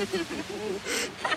ハハハハ!